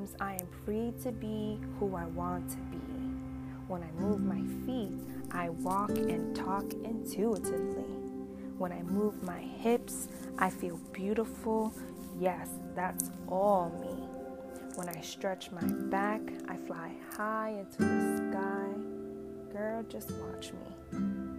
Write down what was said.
arms, I am free to be who I want to be. When I move my feet, I walk and talk intuitively. When I move my hips, I feel beautiful. Yes, that's all me. When I stretch my back, I fly high into the sky. Girl, just watch me.